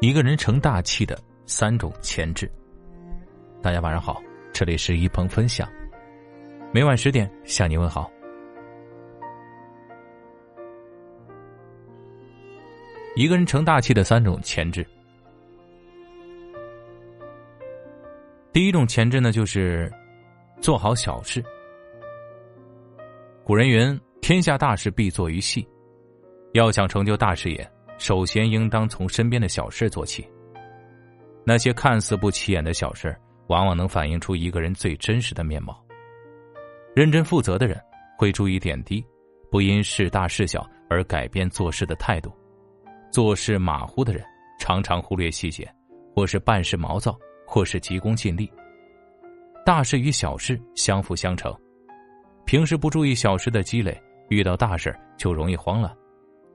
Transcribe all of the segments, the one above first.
一个人成大器的三种潜质。大家晚上好，这里是一鹏分享，每晚十点向你问好。一个人成大器的三种潜质，第一种潜质呢，就是做好小事。古人云：“天下大事必作于细。”要想成就大事业。首先，应当从身边的小事做起。那些看似不起眼的小事，往往能反映出一个人最真实的面貌。认真负责的人会注意点滴，不因事大事小而改变做事的态度。做事马虎的人常常忽略细节，或是办事毛躁，或是急功近利。大事与小事相辅相成，平时不注意小事的积累，遇到大事就容易慌了。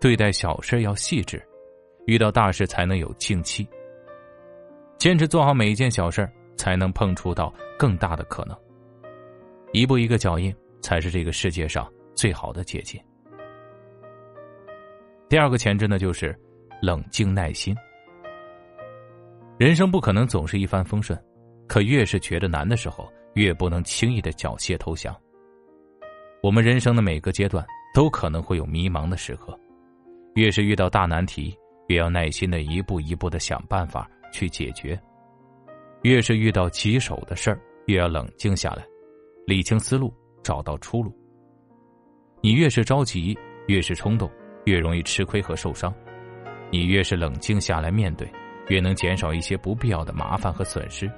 对待小事要细致，遇到大事才能有静气。坚持做好每一件小事才能碰触到更大的可能。一步一个脚印，才是这个世界上最好的捷径。第二个潜质呢，就是冷静耐心。人生不可能总是一帆风顺，可越是觉得难的时候，越不能轻易的缴械投降。我们人生的每个阶段都可能会有迷茫的时刻。越是遇到大难题，越要耐心的一步一步的想办法去解决；越是遇到棘手的事儿，越要冷静下来，理清思路，找到出路。你越是着急，越是冲动，越容易吃亏和受伤；你越是冷静下来面对，越能减少一些不必要的麻烦和损失。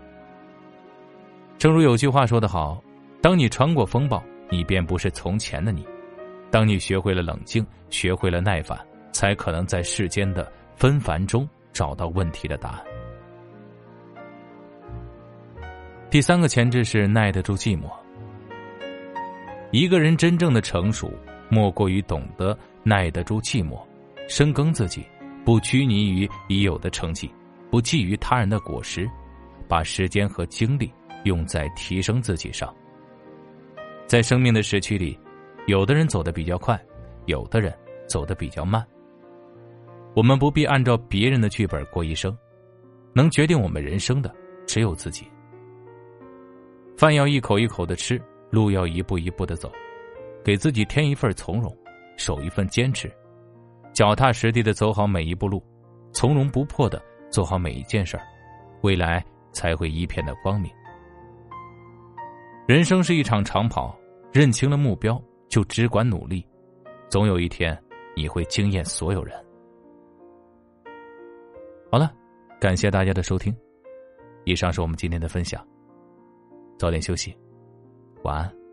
正如有句话说得好：“当你穿过风暴，你便不是从前的你；当你学会了冷静，学会了耐烦。”才可能在世间的纷繁中找到问题的答案。第三个前置是耐得住寂寞。一个人真正的成熟，莫过于懂得耐得住寂寞，深耕自己，不拘泥于已有的成绩，不觊觎他人的果实，把时间和精力用在提升自己上。在生命的时区里，有的人走得比较快，有的人走得比较慢。我们不必按照别人的剧本过一生，能决定我们人生的只有自己。饭要一口一口的吃，路要一步一步的走，给自己添一份从容，守一份坚持，脚踏实地的走好每一步路，从容不迫的做好每一件事儿，未来才会一片的光明。人生是一场长跑，认清了目标就只管努力，总有一天你会惊艳所有人。好了，感谢大家的收听。以上是我们今天的分享。早点休息，晚安。